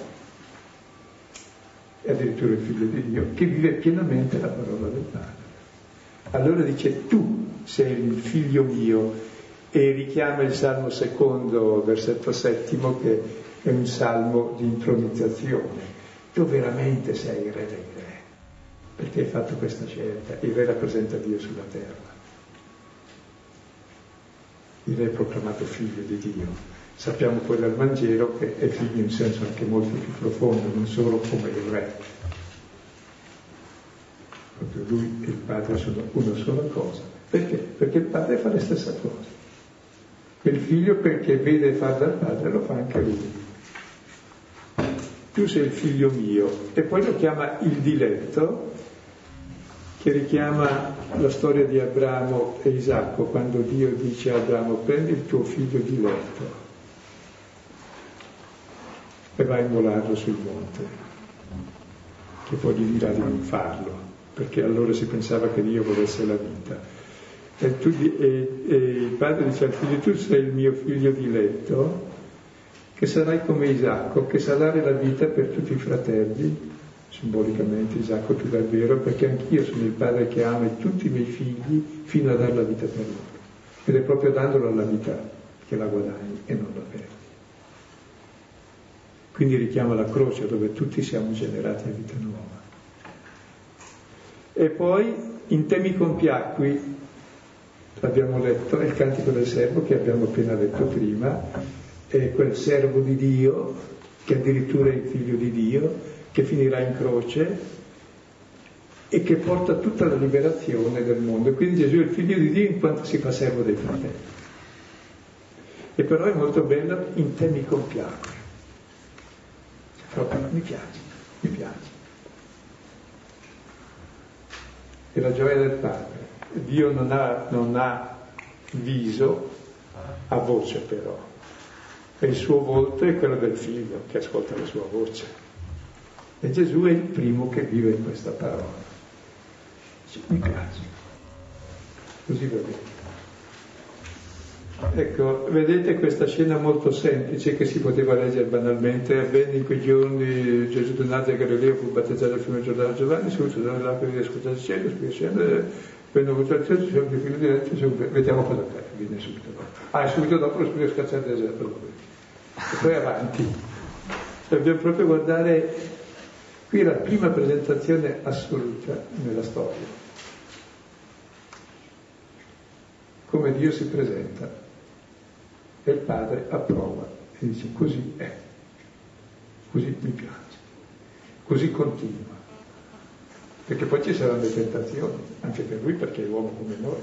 e addirittura il figlio di Dio, che vive pienamente la parola del padre. Allora dice tu sei il figlio mio e richiama il Salmo secondo, versetto settimo, che è un salmo di intronizzazione. Tu veramente sei il re dei re, perché hai fatto questa scelta. Il re rappresenta Dio sulla terra. Il re è proclamato figlio di Dio. Sappiamo poi dal Vangelo che è figlio in senso anche molto più profondo, non solo come il re. Proprio lui e il padre sono una sola cosa. Perché? Perché il padre fa le stesse cose. Il figlio perché vede fare dal padre lo fa anche lui. Tu sei il figlio mio. E poi lo chiama il diletto, che richiama la storia di Abramo e Isacco, quando Dio dice a Abramo prendi il tuo figlio diletto e vai a immolarlo sul monte, che poi gli dirà di non farlo, perché allora si pensava che Dio volesse la vita. E, tu, e, e il padre dice al figlio, tu sei il mio figlio diletto, che sarai come Isacco, che sa dare la vita per tutti i fratelli, simbolicamente Isacco tu davvero, perché anch'io sono il padre che ama tutti i miei figli fino a dare la vita per loro. Ed è proprio dandolo alla vita che la guadagni e non la perdi. Quindi richiama la croce dove tutti siamo generati a vita nuova. E poi in temi compiacqui, abbiamo letto, il cantico del servo che abbiamo appena letto prima, è quel servo di Dio, che addirittura è il figlio di Dio, che finirà in croce e che porta tutta la liberazione del mondo. Quindi Gesù è il figlio di Dio in quanto si fa servo dei fratelli. E però è molto bello in temi compiacqui proprio mi piace, mi piace. È la gioia del Padre. Dio non ha, non ha viso, ha voce però. E il suo volto è quello del figlio che ascolta la sua voce. E Gesù è il primo che vive questa parola. Mi piace. Così va bene. Ecco, vedete questa scena molto semplice che si poteva leggere banalmente. Avvenne in quei giorni Gesù di Nazareth Galileo fu battezzato al fiume Giordano Giovanni, subito dall'acqua di ascoltare il cielo, spia scendere, venne avuto al cielo, siamo più figlio diretto, subito, vediamo cosa fa, viene subito dopo. Ah, e subito dopo lo spirito scacciato deserto. E poi avanti. Dobbiamo proprio guardare, qui è la prima presentazione assoluta nella storia. Come Dio si presenta e il padre approva e dice così è, così mi piace, così continua. Perché poi ci saranno le tentazioni, anche per lui perché è uomo come noi.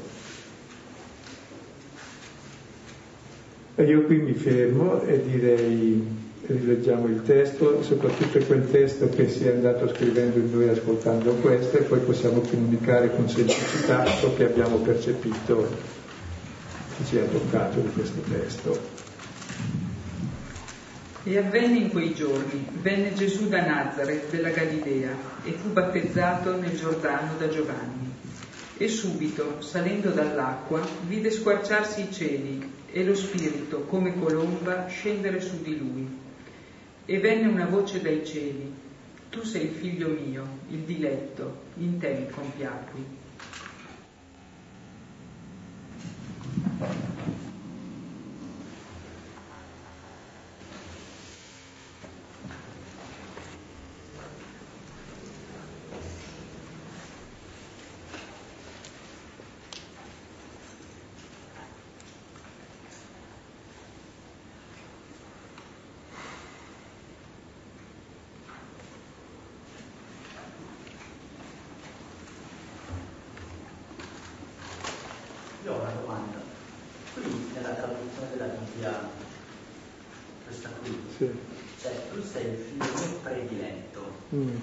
E io qui mi fermo e direi, rileggiamo il testo, soprattutto quel testo che si è andato scrivendo in noi ascoltando questo e poi possiamo comunicare con semplicità ciò che abbiamo percepito che ci ha toccato di questo testo. E avvenne in quei giorni, venne Gesù da Nazareth della Galilea e fu battezzato nel Giordano da Giovanni. E subito, salendo dall'acqua, vide squarciarsi i cieli e lo Spirito, come colomba, scendere su di lui. E venne una voce dai cieli, Tu sei il figlio mio, il diletto, in te mi compiacqui.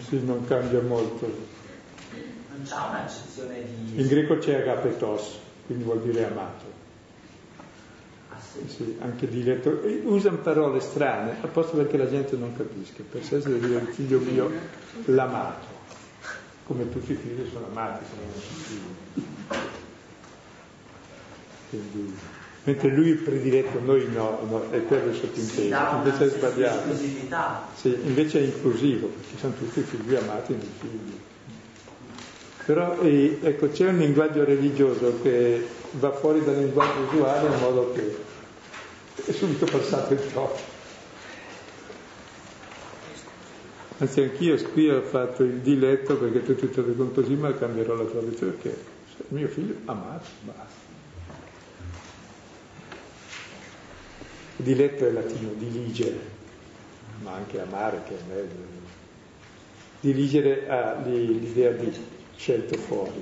Sì, non cambia molto. Non c'è un'accezione di... In greco c'è agapetos, quindi vuol dire amato. Ah, sì. Sì, anche diletto. Usano parole strane, apposta perché la gente non capisca. Per sé deve dire il figlio mio, l'amato. Come tutti i figli sono amati, sono figli. Quindi, mentre lui è prediletto, noi no, no è quello il sottinteso, invece è sbagliato. Sì, invece è inclusivo, perché sono tutti figli amati nei figli. Però eh, ecco, c'è un linguaggio religioso che va fuori dal linguaggio usuale in modo che è subito passato il troppo. Anzi, anch'io qui ho fatto il diletto perché tu ti trovi con così, ma cambierò la traduzione perché mio figlio amato, basta. Diletto è latino, diligere, ma anche amare che è meglio. Diligere ha l'idea di scelto fuori,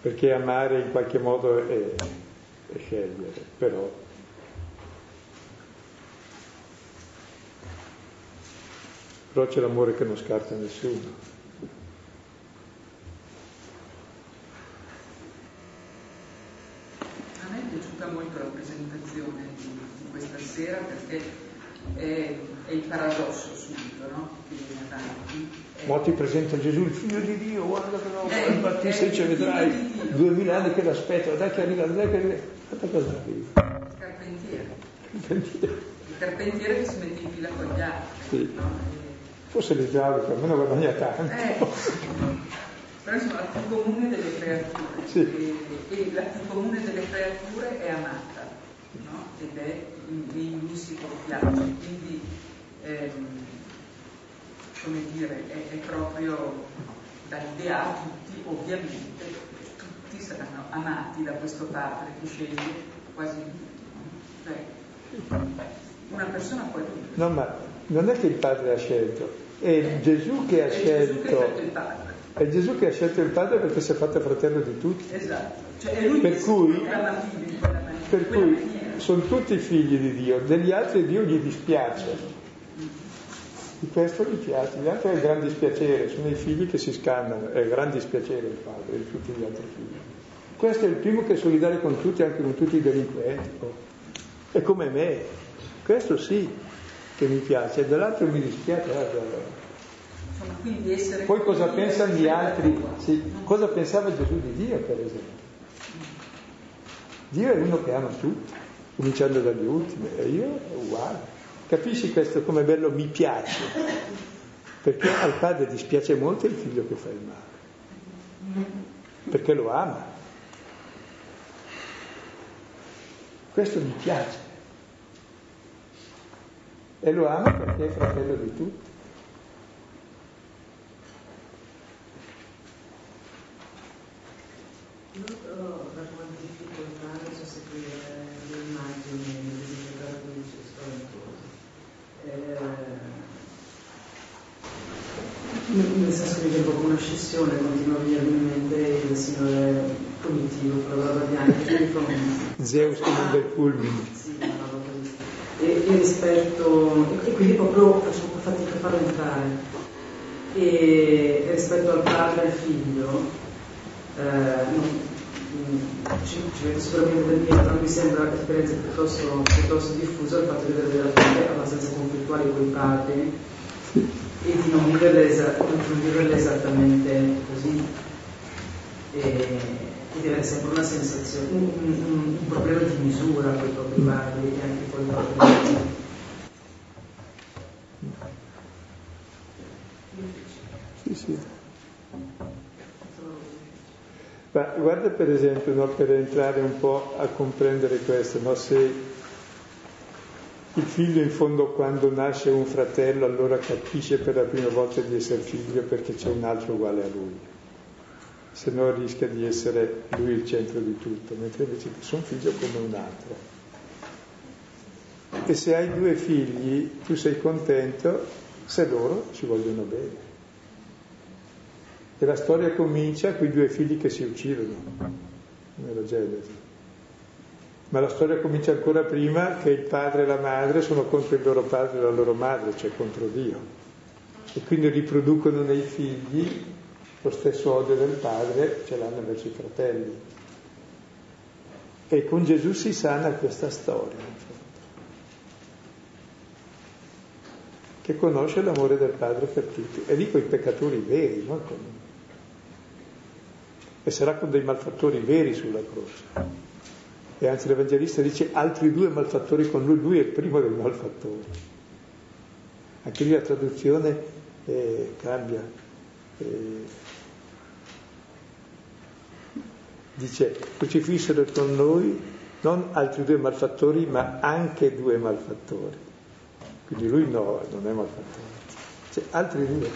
perché amare in qualche modo è, è scegliere, però però c'è l'amore che non scarta nessuno. Sera perché è, è il paradosso subito, no? Che viene avanti. È... Molti presenta Gesù, il figlio di Dio, guarda che no, eh, infatti se ce vedrai, duemila anni che l'aspetta, dai che arriva, dai che arriva, guarda cosa arriva. Il carpentiere. Il carpentiere che si mette in fila con gli altri. Sì. No? Forse l'idraulico, almeno guadagna tanto. Eh. Però insomma la più comune delle creature. Sì. E, e la più comune delle creature è amata, no? Ed è in lui si compiace, quindi ehm, come dire, è, è proprio dall'idea a tutti, ovviamente, tutti saranno amati da questo padre che sceglie quasi cioè, una persona può dire. No, ma non è che il padre ha scelto, è Gesù che ha è scelto. Gesù che ha il padre. È Gesù che ha scelto il padre perché si è fatto fratello di tutti. Esatto, cioè è lui Per che cui- si maniera. Per cui. Sono tutti figli di Dio, degli altri Dio gli dispiace. Di questo gli piace, gli altri è il gran dispiacere, sono i figli che si scannano, è il gran dispiacere il padre di tutti gli altri figli. Questo è il primo che è solidale con tutti, anche con tutti i delinquenti. oh. È come me, questo sì che mi piace, e dall'altro mi dispiace. quindi essere Poi cosa pensano gli altri? Sì, cosa pensava Gesù di Dio, per esempio? Dio è uno che ama tutti, cominciando dagli ultimi, e io uguale. Capisci questo come bello mi piace? Perché al padre dispiace molto il figlio che fa il male, perché lo ama. Questo mi piace. E lo ama perché è fratello di tutti. Io ho la qualche difficoltà nel sostituire le immagini delle traduzioni spaventose. Eh, nel senso che c'è proprio una scissione, continua a venirmi in mente il signore cognitivo, con la barba bianca, che mi fa un- Zeus sì, una roba così. E, e rispetto, e quindi proprio faccio un po' fatica a farlo entrare. E, e rispetto al padre e al figlio, eh, non- mm, ci, ci vedo sicuramente del mio, però mi sembra un'esperienza piuttosto, piuttosto diffusa il fatto di avere delle rapporti abbastanza conflittuali con i padri non viverle, esa- non viverle esattamente così. E, e di avere sempre una sensazione, un, un- un- problema di misura con i propri padri e anche con i propri. Sì, sì. Ma guarda per esempio, no, per entrare un po' a comprendere questo, no, se il figlio in fondo quando nasce un fratello allora capisce per la prima volta di essere figlio perché c'è un altro uguale a lui, se no rischia di essere lui il centro di tutto, mentre invece sono figlio come un altro. E se hai due figli tu sei contento se loro ci vogliono bene. E la storia comincia con i due figli che si uccidono nella Genesi. Ma la storia comincia ancora prima che il padre e la madre sono contro il loro padre e la loro madre, cioè contro Dio. E quindi riproducono nei figli lo stesso odio del padre, ce l'hanno verso i fratelli. E con Gesù si sana questa storia, che conosce l'amore del Padre per tutti. E dico i peccatori veri, con... E sarà con dei malfattori veri sulla croce. E anzi l'Evangelista dice altri due malfattori con lui, lui è il primo dei malfattori. Anche lì la traduzione eh, cambia. Eh, dice, crocifissero con noi non altri due malfattori, ma anche due malfattori. Quindi lui no, non è malfattore. Cioè, altri due.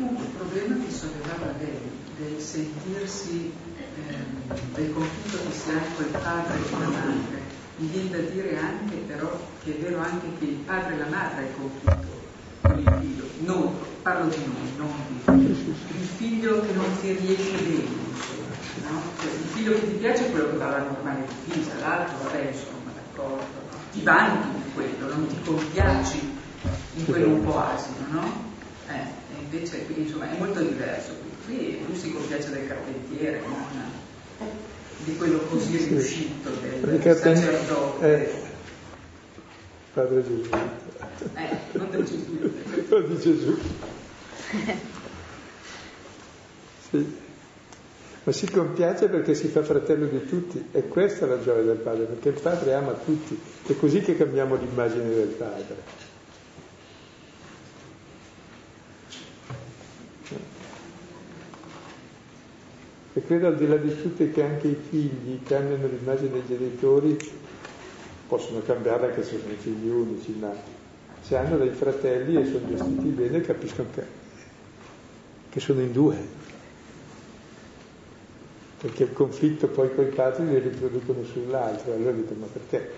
Comunque il problema che sollevava lei del sentirsi ehm, del conflitto che si ha con il padre e la madre, mi viene da dire anche però che è vero anche che il padre e la madre è il conflitto con il figlio. Noi, parlo di noi, non di il figlio che non ti riesce bene, no? Cioè, il figlio che ti piace è quello che va alla normale divisa, l'altro, vabbè, insomma, d'accordo, ti vanti di quello, non ti compiaci in quello un po' asino, no? Eh, invece qui insomma è molto diverso. Qui lui si compiace del carpentiere, non di quello così riuscito del, sacerdote. eh, Padre Gesù. Eh, non del Gesù. Lo di Gesù. Sì. Ma si compiace perché si fa fratello di tutti e questa è la gioia del Padre, perché il Padre ama tutti. È così che cambiamo l'immagine del Padre. E credo al di là di tutto che anche i figli cambiano l'immagine dei genitori, possono cambiarla anche se sono figli unici, ma se hanno dei fratelli e sono gestiti bene capiscono che, che sono in due. Perché il conflitto poi con i padri li riproducono sull'altro, allora dico ma perché?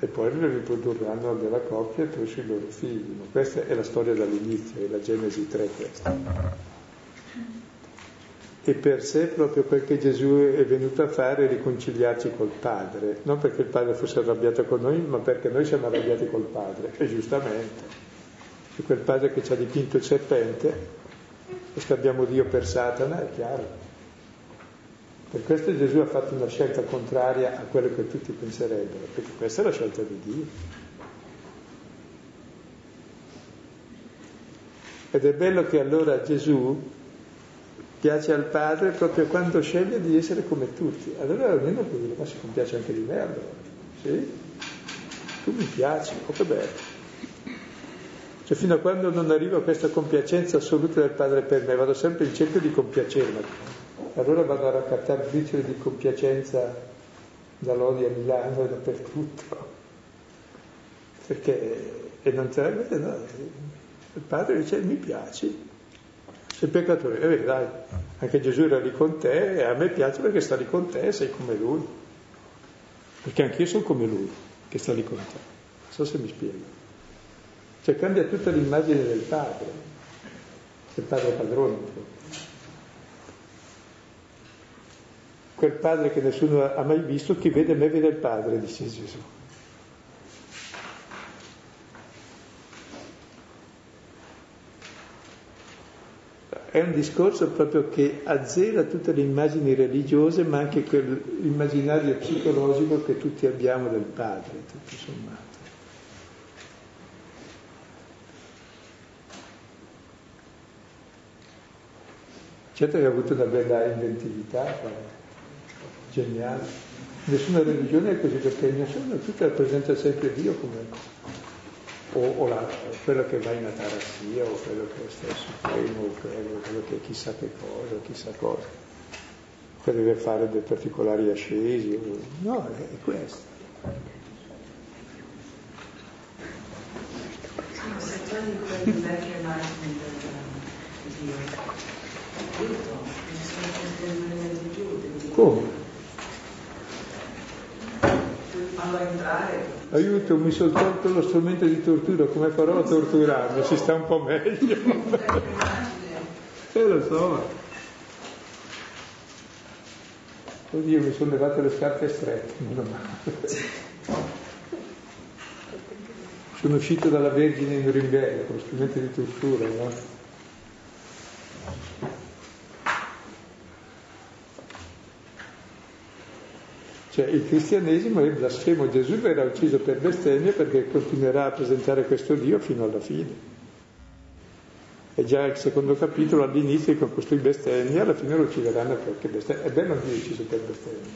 E poi lo riprodurranno nella coppia e poi sui loro figli. Ma questa è la storia dall'inizio, è la Genesi 3 questa e per sé proprio quel che Gesù è venuto a fare è riconciliarci col Padre, non perché il Padre fosse arrabbiato con noi, ma perché noi siamo arrabbiati col Padre, e giustamente. E quel Padre che ci ha dipinto il serpente, e scambiamo Dio per Satana, è chiaro. Per questo Gesù ha fatto una scelta contraria a quello che tutti penserebbero, perché questa è la scelta di Dio. Ed è bello che allora Gesù piace al Padre proprio quando sceglie di essere come tutti. Allora almeno può dire, ma si compiace anche di me allora. Sì? Tu mi piaci, oh che bello. Cioè fino a quando non arrivo a questa compiacenza assoluta del Padre per me, vado sempre in cerca di compiacerlo. Allora vado a raccattare briciole di compiacenza da Lodi a Milano e dappertutto. Perché, e non te la no, il Padre dice mi piaci, sei peccatore, eh, dai, anche Gesù era lì con te e a me piace perché sta lì con te sei come lui. Perché anch'io sono come lui, che sta lì con te. Non so se mi spiego. Cioè cambia tutta l'immagine del padre, del padre padrone. Quel padre che nessuno ha mai visto, chi vede me vede il padre, dice Gesù. È un discorso proprio che azzera tutte le immagini religiose, ma anche quell'immaginario psicologico che tutti abbiamo del padre, tutto sommato. Certo che ha avuto una bella inventività, geniale. Nessuna religione è così perché nessuna, tutta rappresenta sempre Dio come o, o la, quello che va in atarassia o quello che è stesso supremo o quello, quello che chissà che cosa, chissà cosa, che deve fare dei particolari ascesi. No, è, questo. Sì, se prendi quelle vecchie immagini di Dio, come? Fanno entrare. Aiuto, mi sono tolto lo strumento di tortura, come farò a torturarmi? Si sta un po' meglio. eh, lo so. Oddio, mi sono levate le scarpe strette, meno male. Sono uscito dalla Vergine in Norimberga con lo strumento di tortura, no? Cioè il cristianesimo è blasfemo, Gesù verrà ucciso per bestemmia perché continuerà a presentare questo Dio fino alla fine. E già il secondo capitolo all'inizio con costui bestemmia, alla fine lo uccideranno perché bestemmia. È bello Dio ucciso per bestemmia.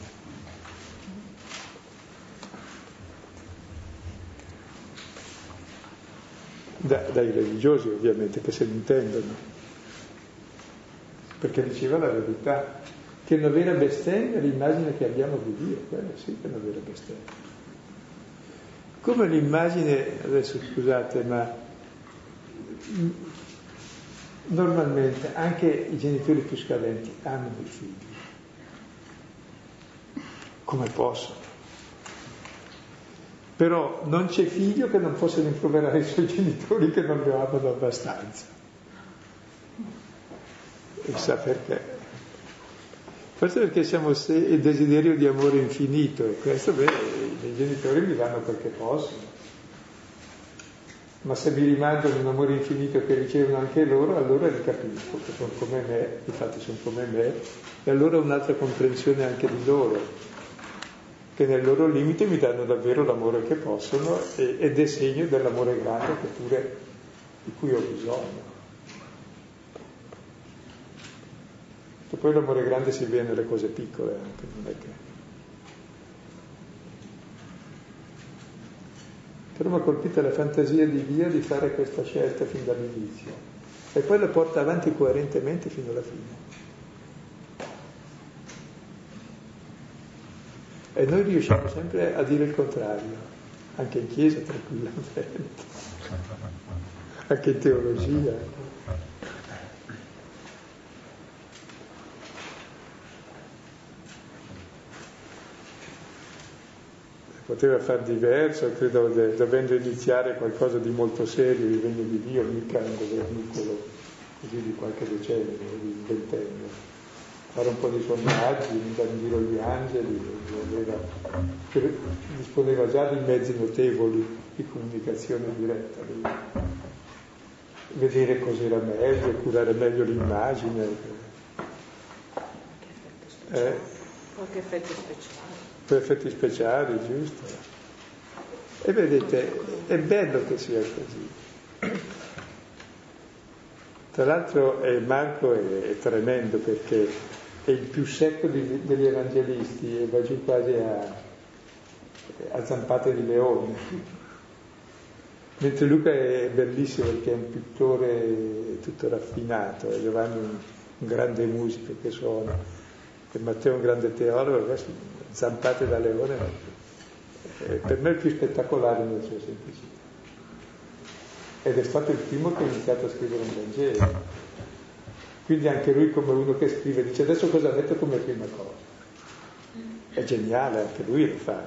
Da, dai religiosi ovviamente che se ne intendono, perché diceva la verità che una vera bestemmia è l'immagine che abbiamo di Dio, quella sì che è una vera bestemmia. Come l'immagine, adesso scusate, ma normalmente anche i genitori più scadenti amano i figli, come possono. Però non c'è figlio che non possa rimproverare i suoi genitori che non lo amano abbastanza. E sa perché? Forse perché siamo il desiderio di amore infinito e questo, beh, i genitori mi danno quel che possono. Ma se mi rimandano un amore infinito che ricevono anche loro, allora li capisco, che sono come me, infatti sono come me, e allora ho un'altra comprensione anche di loro, che nel loro limite mi danno davvero l'amore che possono ed è segno dell'amore grande pure, di cui ho bisogno. E poi l'amore grande si vede nelle cose piccole anche, non è che... Però mi ha colpito la fantasia di Dio di fare questa scelta fin dall'inizio e poi la porta avanti coerentemente fino alla fine. E noi riusciamo sempre a dire il contrario, anche in chiesa tranquillamente, anche in teologia. Poteva far diverso, credo dovendo iniziare qualcosa di molto serio, il regno di Dio, mica un governicolo così di qualche decennio, di ventennio. Fare un po' di sondaggi, mandare in giro gli angeli, aveva, disponeva già di mezzi notevoli di comunicazione diretta, di vedere cos'era meglio, curare meglio l'immagine. Eh? Qualche effetto speciale per effetti speciali, giusto? E vedete, è bello che sia così. Tra l'altro eh, Marco è, è, tremendo perché è il più secco di, degli evangelisti e va giù quasi a, a zampate di leone. Mentre Luca è bellissimo perché è un pittore tutto raffinato, e Giovanni un, un grande musico che suona, e Matteo un grande teologo, adesso zampate da leone, eh, per me è il più spettacolare nella sua semplicità ed è stato il primo che ha iniziato a scrivere un Vangelo. Quindi anche lui come uno che scrive dice adesso cosa metto come prima cosa. È geniale, anche lui lo fa.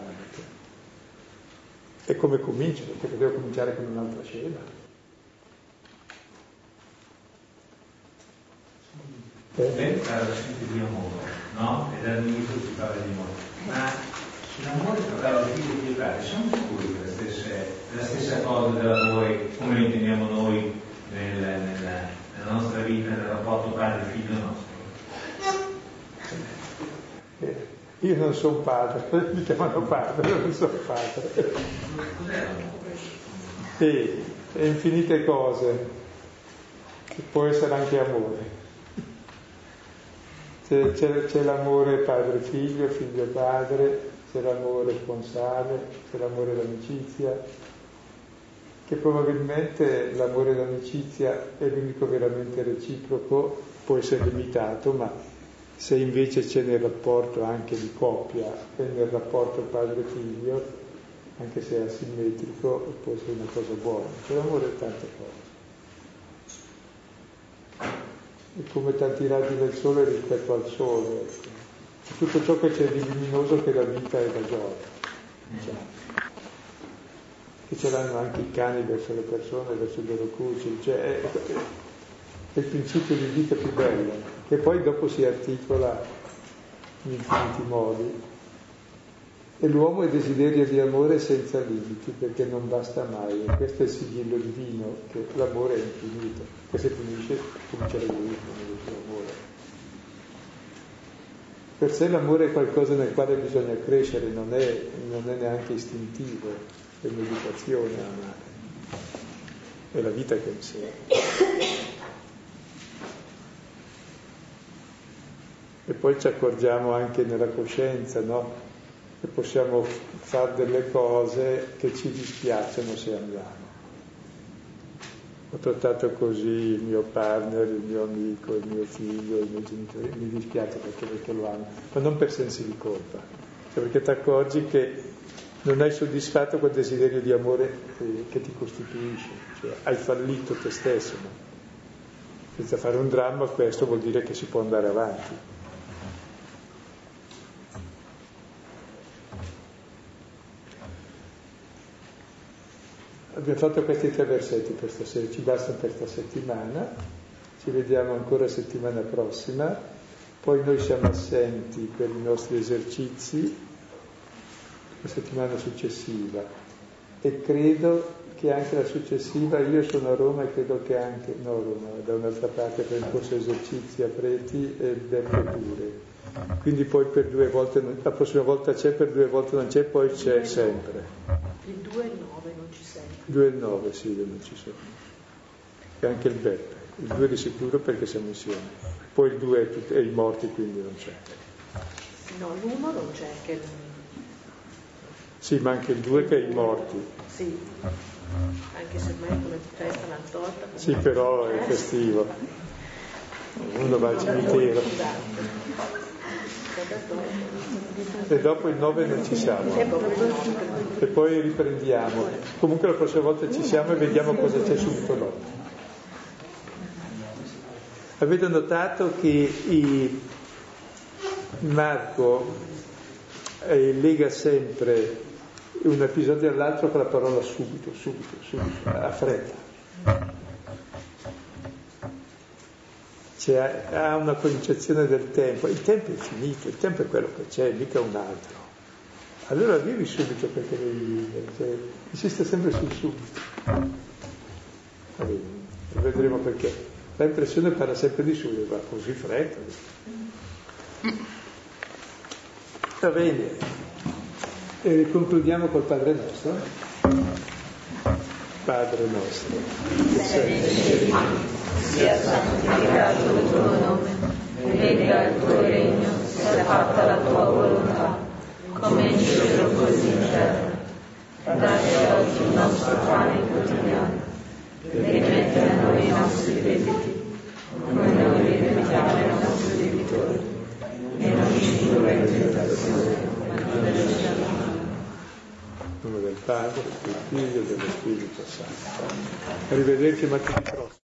E come comincio? Perché potevo cominciare con un'altra scena. Beh, parla sempre di amore, no? E dall'inizio si parla di amore. Ma sull'amore parlare di padre, siamo sicuri che la stessa, la stessa cosa dell'amore come lo intendiamo noi nel, nel, nella nostra vita, nel rapporto padre-figlio nostro? Eh, io non sono padre, mi chiamano padre, non sono padre. Cos'è l'amore? Sì, e infinite cose, che può essere anche amore. C'è, c'è, c'è l'amore padre-figlio, figlio-padre, c'è l'amore sponsale, c'è l'amore d'amicizia, che probabilmente l'amore d'amicizia è l'unico veramente reciproco, può essere limitato, ma se invece c'è nel rapporto anche di coppia e nel rapporto padre-figlio, anche se è asimmetrico, può essere una cosa buona. C'è l'amore è tante cose. È come tanti raggi del sole rispetto al sole. Ecco tutto ciò che c'è di luminoso che la vita e la gioia. Cioè, che ce l'hanno anche i cani verso le persone, verso i loro cucci, cioè è, è, il principio di vita più bello, che poi dopo si articola in infiniti modi. E l'uomo è desiderio di amore senza limiti, perché non basta mai, e questo è il sigillo divino, che l'amore è infinito, che se finisce comincia l'egoismo nel suo amore. Per sé l'amore è qualcosa nel quale bisogna crescere, non è, non è neanche istintivo, è un'educazione amare, è la vita che insegna. E poi ci accorgiamo anche nella coscienza, no? Che possiamo fare delle cose che ci dispiacciono se andiamo ho trattato così il mio partner, il mio amico, il mio figlio, i miei genitori, mi dispiace perché, perché lo amo, ma non per sensi di colpa, cioè perché ti accorgi che non hai soddisfatto quel desiderio di amore che, che ti costituisce, cioè hai fallito te stesso. No? Senza fare un dramma questo vuol dire che si può andare avanti. Abbiamo fatto questi tre versetti per stasera, ci bastano per questa settimana, ci vediamo ancora settimana prossima, poi noi siamo assenti per i nostri esercizi la settimana successiva e credo che anche la successiva, io sono a Roma e credo che anche, no Roma, da un'altra parte per il corso esercizi a Preti e Beppe pure. Quindi poi per due volte, la prossima volta c'è, per due volte non c'è, poi c'è sempre. Il 2 e il 9 non ci sei. 2 e il 9 sì, non ci sono. E anche il Beppe. Il 2 di sicuro perché siamo insieme. Poi il 2 è, tut- è i morti, quindi non c'è. No, l'1 non c'è, che Sì, ma anche il 2 che è i morti. sì, anche se ormai come festa l'hanno tolta. Sì, però è festivo. Uno va al cimitero. E dopo il 9 non ci siamo. E poi riprendiamo. Comunque la prossima volta ci siamo e vediamo cosa c'è subito dopo. Avete notato che i... Marco eh, lega sempre un episodio all'altro con la parola subito, subito, subito, a fretta. Cioè, ha una concezione del tempo, il tempo è finito, il tempo è quello che c'è, mica un altro. Allora vivi subito perché devi vivere, cioè, insiste sempre sul subito. Va bene, vedremo perché. La impressione parla sempre di subito, ma così fretta. Va bene, e concludiamo col Padre nostro. Padre nostro, che sei nei cieli, sia santificato il tuo nome, venga il tuo regno, sia fatta la tua volontà, come in cielo così in terra. Dacci oggi il nostro pane quotidiano, rimetti a noi i nostri debiti, come noi rimettiamo ai nostri debitori, e non ci indurre in tentazione, ma dal male. Nome del Padre, del Figlio e dello Spirito Santo. Arrivederci martedì prossimo.